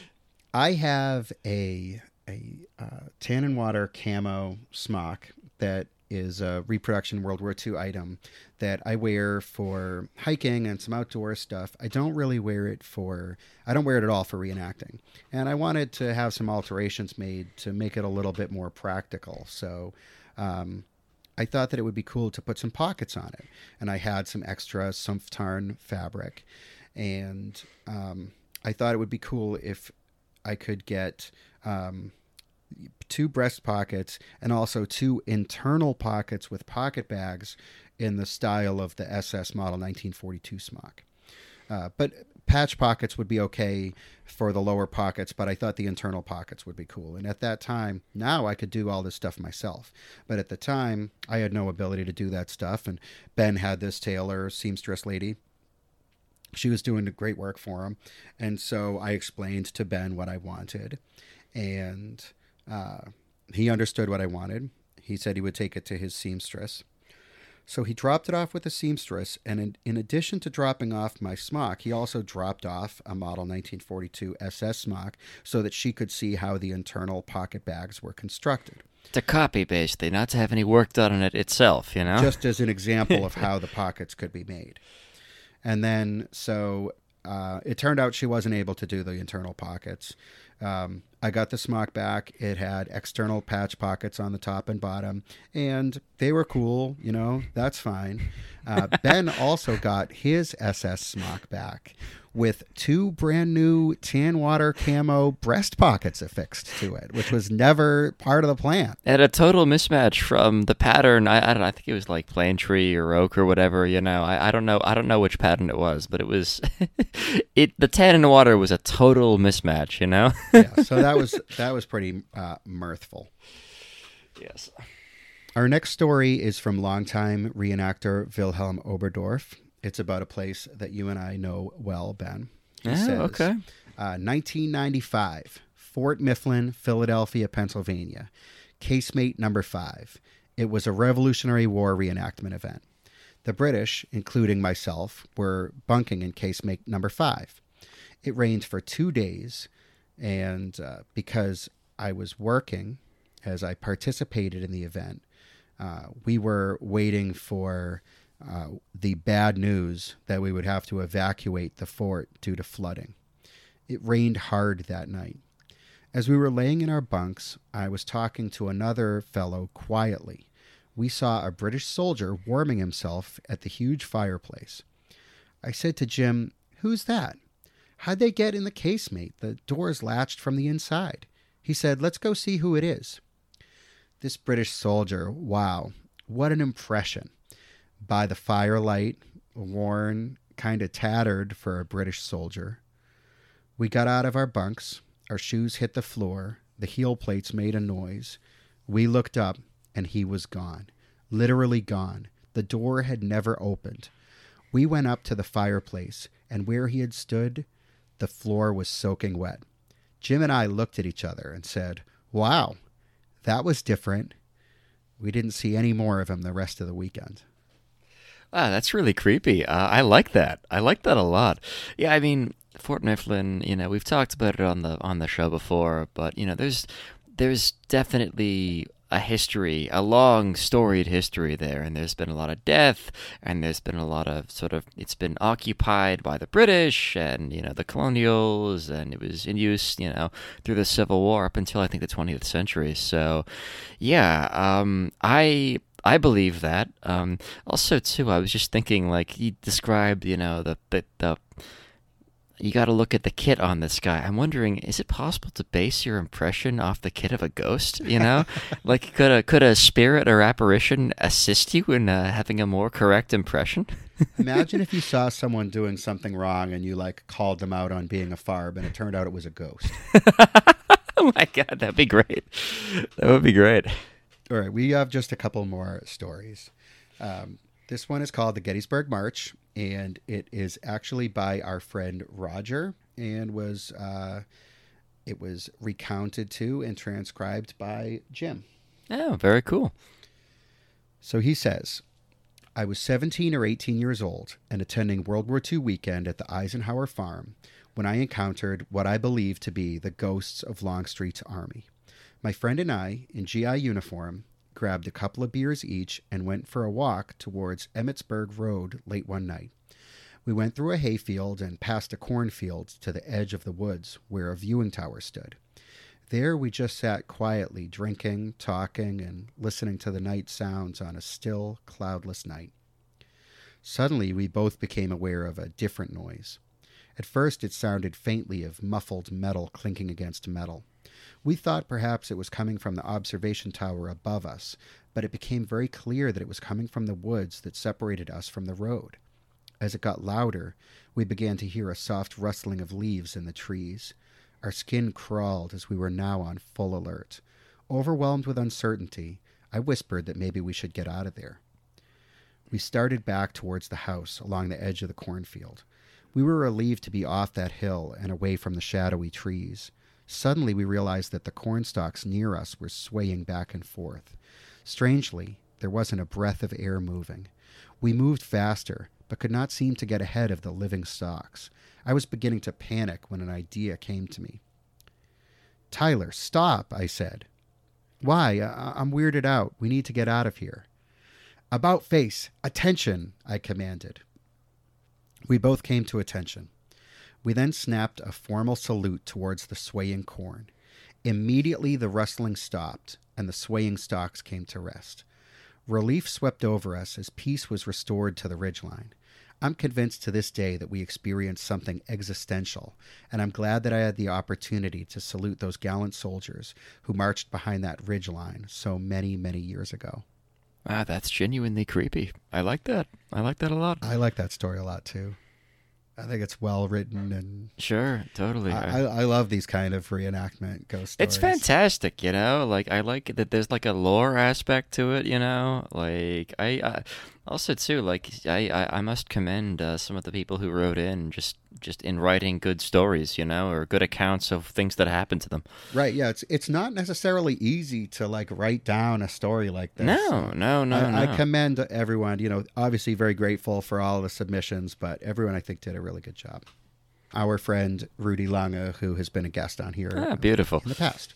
(laughs) I have a a uh, tan and water camo smock that is a reproduction World War II item that I wear for hiking and some outdoor stuff. I don't really wear it for I don't wear it at all for reenacting. And I wanted to have some alterations made to make it a little bit more practical. So um, I thought that it would be cool to put some pockets on it. And I had some extra Sumpftarn fabric. And um, I thought it would be cool if I could get um, two breast pockets and also two internal pockets with pocket bags in the style of the SS model 1942 smock. Uh, but patch pockets would be okay for the lower pockets, but I thought the internal pockets would be cool. And at that time, now I could do all this stuff myself. But at the time, I had no ability to do that stuff. And Ben had this tailor, seamstress lady. She was doing great work for him. And so I explained to Ben what I wanted. And uh, he understood what I wanted. He said he would take it to his seamstress. So he dropped it off with the seamstress, and in, in, addition to dropping off my smock, he also dropped off a model 1942 SS smock so that she could see how the internal pocket bags were constructed. To copy, basically, not to have any work done on it itself, you know? Just as an example of (laughs) how the pockets could be made. And then, so uh, it turned out she wasn't able to do the internal pockets. Um, I got the smock back. It had external patch pockets on the top and bottom, and they were cool. You know, that's fine. Uh, ben (laughs) also got his SS smock back with two brand new tan water camo breast pockets affixed to it, which was never part of the plan. And a total mismatch from the pattern. I, I don't know. I think it was like plane tree or oak or whatever. You know, I, I don't know. I don't know which pattern it was, but it was (laughs) it. The tan and the water was a total mismatch. You know. yeah. So (laughs) that was that was pretty uh, mirthful. Yes. Our next story is from longtime reenactor Wilhelm Oberdorf. It's about a place that you and I know well, Ben. He oh, says, okay. Uh, 1995, Fort Mifflin, Philadelphia, Pennsylvania. Casemate number five. It was a Revolutionary War reenactment event. The British, including myself, were bunking in casemate number five. It rained for two days, and uh, because I was working as I participated in the event, uh, we were waiting for uh, the bad news that we would have to evacuate the fort due to flooding. It rained hard that night. As we were laying in our bunks, I was talking to another fellow quietly. We saw a British soldier warming himself at the huge fireplace. I said to Jim, Who's that? How'd they get in the casemate? The door's latched from the inside. He said, Let's go see who it is. This British soldier, wow, what an impression. By the firelight, worn, kind of tattered for a British soldier. We got out of our bunks. Our shoes hit the floor. The heel plates made a noise. We looked up, and he was gone. Literally gone. The door had never opened. We went up to the fireplace, and where he had stood, the floor was soaking wet. Jim and I looked at each other and said, Wow, that was different. We didn't see any more of him the rest of the weekend. Ah, that's really creepy. Uh, I like that. I like that a lot. Yeah, I mean, Fort Mifflin. You know, we've talked about it on the on the show before, but you know, there's there's definitely a history, a long storied history there, and there's been a lot of death, and there's been a lot of sort of it's been occupied by the British and you know the colonials, and it was in use you know through the Civil War up until I think the 20th century. So, yeah, um, I I believe that. Um, also, too, I was just thinking like he described you know the the, the you got to look at the kit on this guy. I'm wondering, is it possible to base your impression off the kit of a ghost? You know, (laughs) like could a could a spirit or apparition assist you in uh, having a more correct impression? (laughs) Imagine if you saw someone doing something wrong and you like called them out on being a farb, and it turned out it was a ghost. (laughs) oh my god, that'd be great. That would be great. All right, we have just a couple more stories. Um, this one is called the Gettysburg March, and it is actually by our friend Roger, and was uh, it was recounted to and transcribed by Jim. Oh, very cool. So he says, I was 17 or 18 years old and attending World War II weekend at the Eisenhower farm when I encountered what I believe to be the ghosts of Longstreet's army. My friend and I, in GI uniform, grabbed a couple of beers each and went for a walk towards Emmitsburg Road late one night. We went through a hayfield and past a cornfield to the edge of the woods where a viewing tower stood. There we just sat quietly, drinking, talking, and listening to the night sounds on a still, cloudless night. Suddenly, we both became aware of a different noise. At first, it sounded faintly of muffled metal clinking against metal. We thought perhaps it was coming from the observation tower above us, but it became very clear that it was coming from the woods that separated us from the road. As it got louder, we began to hear a soft rustling of leaves in the trees. Our skin crawled as we were now on full alert. Overwhelmed with uncertainty, I whispered that maybe we should get out of there. We started back towards the house along the edge of the cornfield. We were relieved to be off that hill and away from the shadowy trees. Suddenly, we realized that the cornstalks near us were swaying back and forth. Strangely, there wasn't a breath of air moving. We moved faster, but could not seem to get ahead of the living stalks. I was beginning to panic when an idea came to me. Tyler, stop, I said. Why? I- am weirded out. We need to get out of here. About face, attention, I commanded. We both came to attention. We then snapped a formal salute towards the swaying corn. Immediately the rustling stopped, and the swaying stalks came to rest. Relief swept over us as peace was restored to the ridgeline. I'm convinced to this day that we experienced something existential, and I'm glad that I had the opportunity to salute those gallant soldiers who marched behind that ridgeline so many, many years ago. Wow, that's genuinely creepy. I like that. I like that a lot. I like that story a lot too. I think it's well written and sure, totally. I, I, I, love these kind of reenactment ghost stories. It's fantastic, you know. Like I like that. There's like a lore aspect to it, you know. Like I, I also too like I I, I must commend uh, some of the people who wrote in just just in writing good stories, you know, or good accounts of things that happened to them. Right. Yeah. It's it's not necessarily easy to like write down a story like this. No, no, no. I, no. I commend everyone. You know, obviously very grateful for all the submissions, but everyone I think did a really good job. Our friend Rudy Lange, who has been a guest on here, ah, beautiful in the past.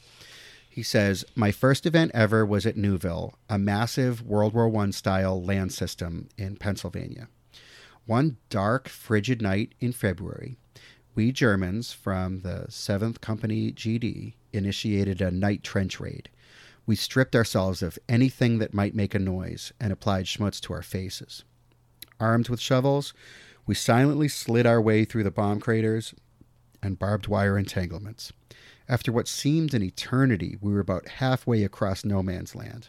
He says, My first event ever was at Newville, a massive World War I style land system in Pennsylvania. One dark, frigid night in February, we Germans from the 7th Company GD initiated a night trench raid. We stripped ourselves of anything that might make a noise and applied schmutz to our faces. Armed with shovels, we silently slid our way through the bomb craters and barbed wire entanglements. After what seemed an eternity, we were about halfway across no man's land.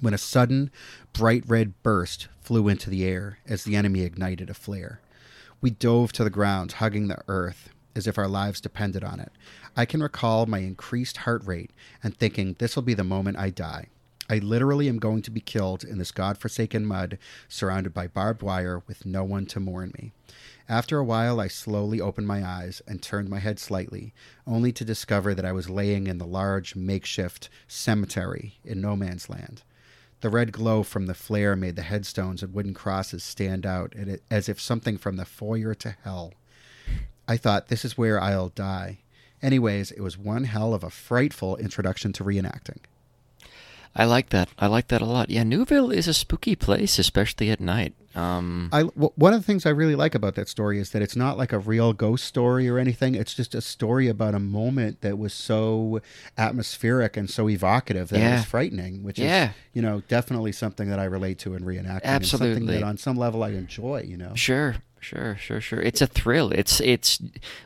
when a sudden, bright red burst flew into the air as the enemy ignited a flare. We dove to the ground, hugging the earth as if our lives depended on it. I can recall my increased heart rate and thinking, this will be the moment I die. I literally am going to be killed in this god-forsaken mud, surrounded by barbed wire with no one to mourn me. After a while, I slowly opened my eyes and turned my head slightly, only to discover that I was laying in the large makeshift cemetery in no man's land. The red glow from the flare made the headstones and wooden crosses stand out as if something from the foyer to hell. I thought, this is where I'll die. Anyways, it was one hell of a frightful introduction to reenacting. I like that. I like that a lot. Yeah, Newville is a spooky place, especially at night. Um, I w- one of the things I really like about that story is that it's not like a real ghost story or anything. It's just a story about a moment that was so atmospheric and so evocative that Yeah. it was frightening. Which Yeah. is, you know, definitely something that I relate to in reenacting. And something Absolutely. that on some level I enjoy. You know. Sure, sure, sure, sure. It's a thrill. It's it's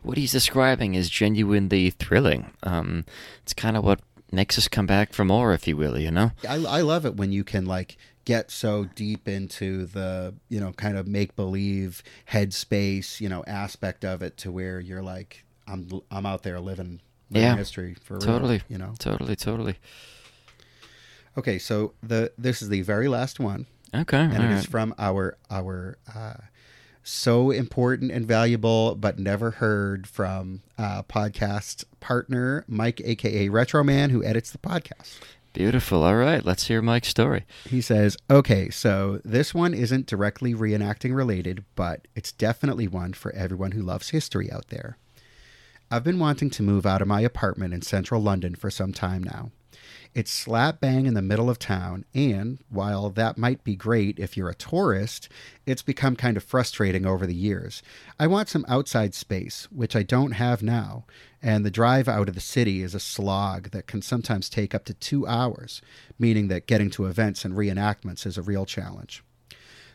what he's describing is genuinely thrilling. Um, it's kind of what makes us come back for more, if you will. You know. I, I love it when you can like get so deep into the you know kind of make believe headspace you know aspect of it to where you're like I'm I'm out there living, living Yeah, history for real, totally. you know. Totally, totally. Okay, so the this is the very last one, Okay, and it is right. from our our uh, so important and valuable but never heard from uh, podcast partner Mike, aka Retro Man, who edits the podcast. beautiful. All right, let's hear Mike's story. He says, okay, so this one isn't directly reenacting related, but it's definitely one for everyone who loves history out there. I've been wanting to move out of my apartment in central London for some time now. It's slap bang in the middle of town, and while that might be great if you're a tourist, it's become kind of frustrating over the years. I want some outside space, which I don't have now, and the drive out of the city is a slog that can sometimes take up to two hours, meaning that getting to events and reenactments is a real challenge.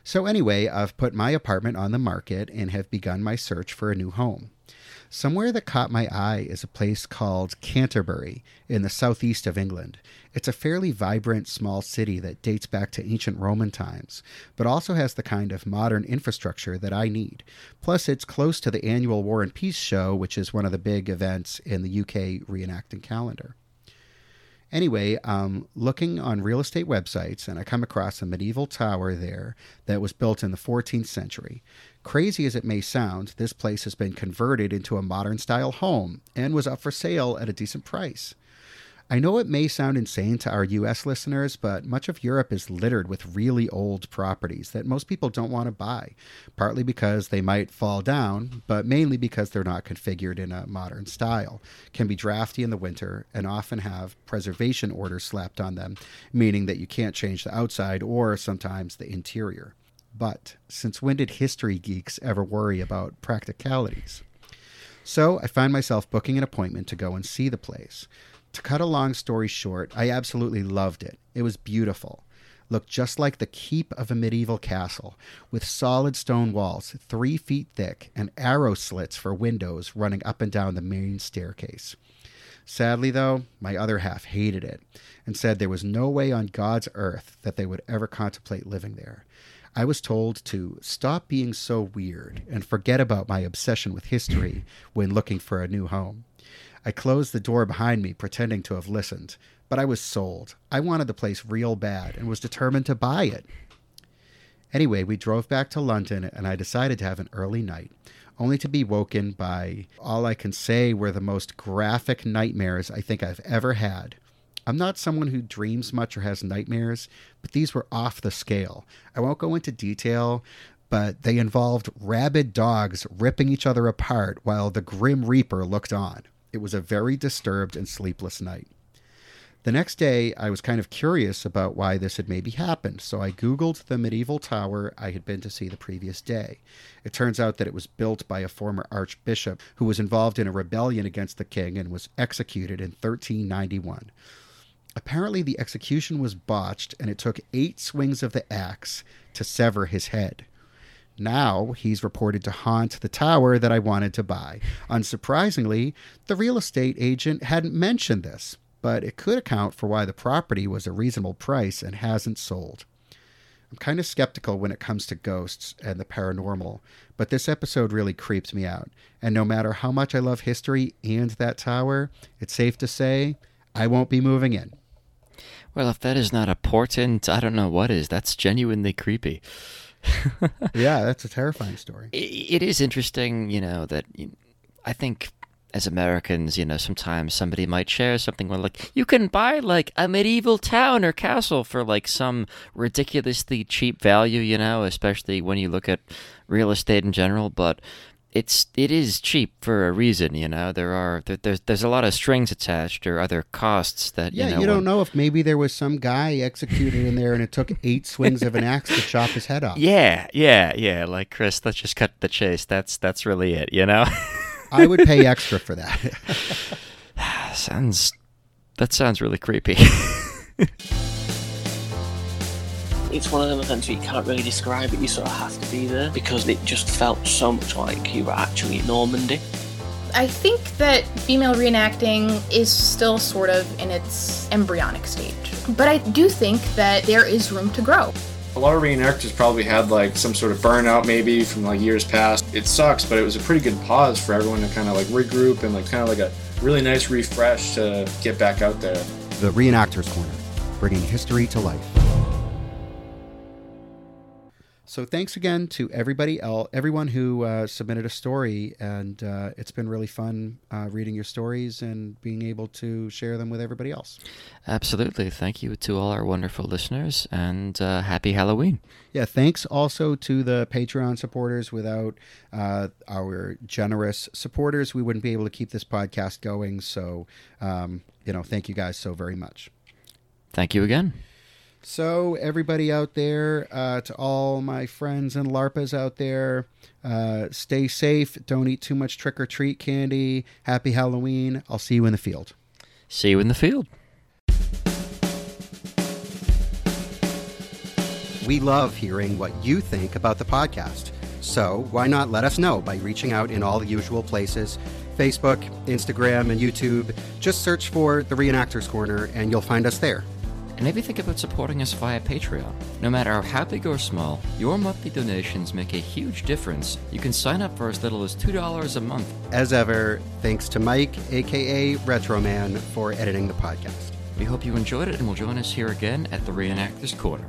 So, anyway, I've put my apartment on the market and have begun my search for a new home. Somewhere that caught my eye is a place called Canterbury in the southeast of England. It's a fairly vibrant small city that dates back to ancient Roman times, but also has the kind of modern infrastructure that I need. Plus, it's close to the annual War and Peace show, which is one of the big events in the UK reenacting calendar. Anyway, um, looking on real estate websites, and I come across a medieval tower there that was built in the 14th century. Crazy as it may sound, this place has been converted into a modern style home and was up for sale at a decent price. I know it may sound insane to our US listeners, but much of Europe is littered with really old properties that most people don't want to buy, partly because they might fall down, but mainly because they're not configured in a modern style, can be drafty in the winter, and often have preservation orders slapped on them, meaning that you can't change the outside or sometimes the interior. But since when did history geeks ever worry about practicalities? So I find myself booking an appointment to go and see the place. To cut a long story short, I absolutely loved it. It was beautiful. Looked just like the keep of a medieval castle, with solid stone walls three feet thick and arrow slits for windows running up and down the main staircase. Sadly, though, my other half hated it and said there was no way on God's earth that they would ever contemplate living there. I was told to stop being so weird and forget about my obsession with history when looking for a new home. I closed the door behind me, pretending to have listened, but I was sold. I wanted the place real bad and was determined to buy it. Anyway, we drove back to London and I decided to have an early night, only to be woken by all I can say were the most graphic nightmares I think I've ever had. I'm not someone who dreams much or has nightmares, but these were off the scale. I won't go into detail, but they involved rabid dogs ripping each other apart while the Grim Reaper looked on. It was a very disturbed and sleepless night. The next day, I was kind of curious about why this had maybe happened, so I Googled the medieval tower I had been to see the previous day. It turns out that it was built by a former archbishop who was involved in a rebellion against the king and was executed in 1391. Apparently, the execution was botched, and it took eight swings of the axe to sever his head. Now he's reported to haunt the tower that I wanted to buy. Unsurprisingly, the real estate agent hadn't mentioned this. but it could account for why the property was a reasonable price and hasn't sold. I'm kind of skeptical when it comes to ghosts and the paranormal, but this episode really creeps me out. And no matter how much I love history and that tower, it's safe to say I won't be moving in. Well, if that is not a portent, I don't know what is. That's genuinely creepy. (laughs) yeah, that's a terrifying story. It is interesting, you know, that I think as Americans, you know, sometimes somebody might share something where, like, you can buy like a medieval town or castle for like some ridiculously cheap value, you know, especially when you look at real estate in general. But it's it is cheap for a reason, you know. There are there, there's there's a lot of strings attached or other costs that yeah. You, know, you don't when, know if maybe there was some guy executed in there and it took eight swings of an axe to chop his head off. (laughs) Yeah, yeah, yeah. Like Chris, let's just cut the chase. That's that's really it, you know. (laughs) I would pay extra for that. (sighs) sounds that sounds really creepy. (laughs) it's one of them events where you can't really describe it, you sort of have to be there because it just felt so much like you were actually in Normandy. I think that female reenacting is still sort of in its embryonic stage. But I do think that there is room to grow. A lot of reenactors probably had like some sort of burnout maybe from like years past. It sucks, but it was a pretty good pause for everyone to kind of like regroup and like kind of like a really nice refresh to get back out there. The Reenactors Corner, bringing history to life. So thanks again to everybody else, everyone who uh, submitted a story, and uh, it's been really fun uh, reading your stories and being able to share them with everybody else. Absolutely, thank you to all our wonderful listeners, and uh, happy Halloween. Yeah, thanks also to the Patreon supporters. Without uh, our generous supporters, we wouldn't be able to keep this podcast going. So, um, you know, thank you guys so very much. Thank you again. So, everybody out there, uh, to all my friends and LARPers out there, uh, stay safe. Don't eat too much trick or treat candy. Happy Halloween. I'll see you in the field. See you in the field. We love hearing what you think about the podcast. So, why not let us know by reaching out in all the usual places Facebook, Instagram, and YouTube. Just search for The Reenactors Corner and you'll find us there and maybe think about supporting us via Patreon. No matter how big or small, your monthly donations make a huge difference. You can sign up for as little as $2 a month. As ever, thanks to Mike, aka Retroman, for editing the podcast. We hope you enjoyed it and will join us here again at the Reenactors Corner.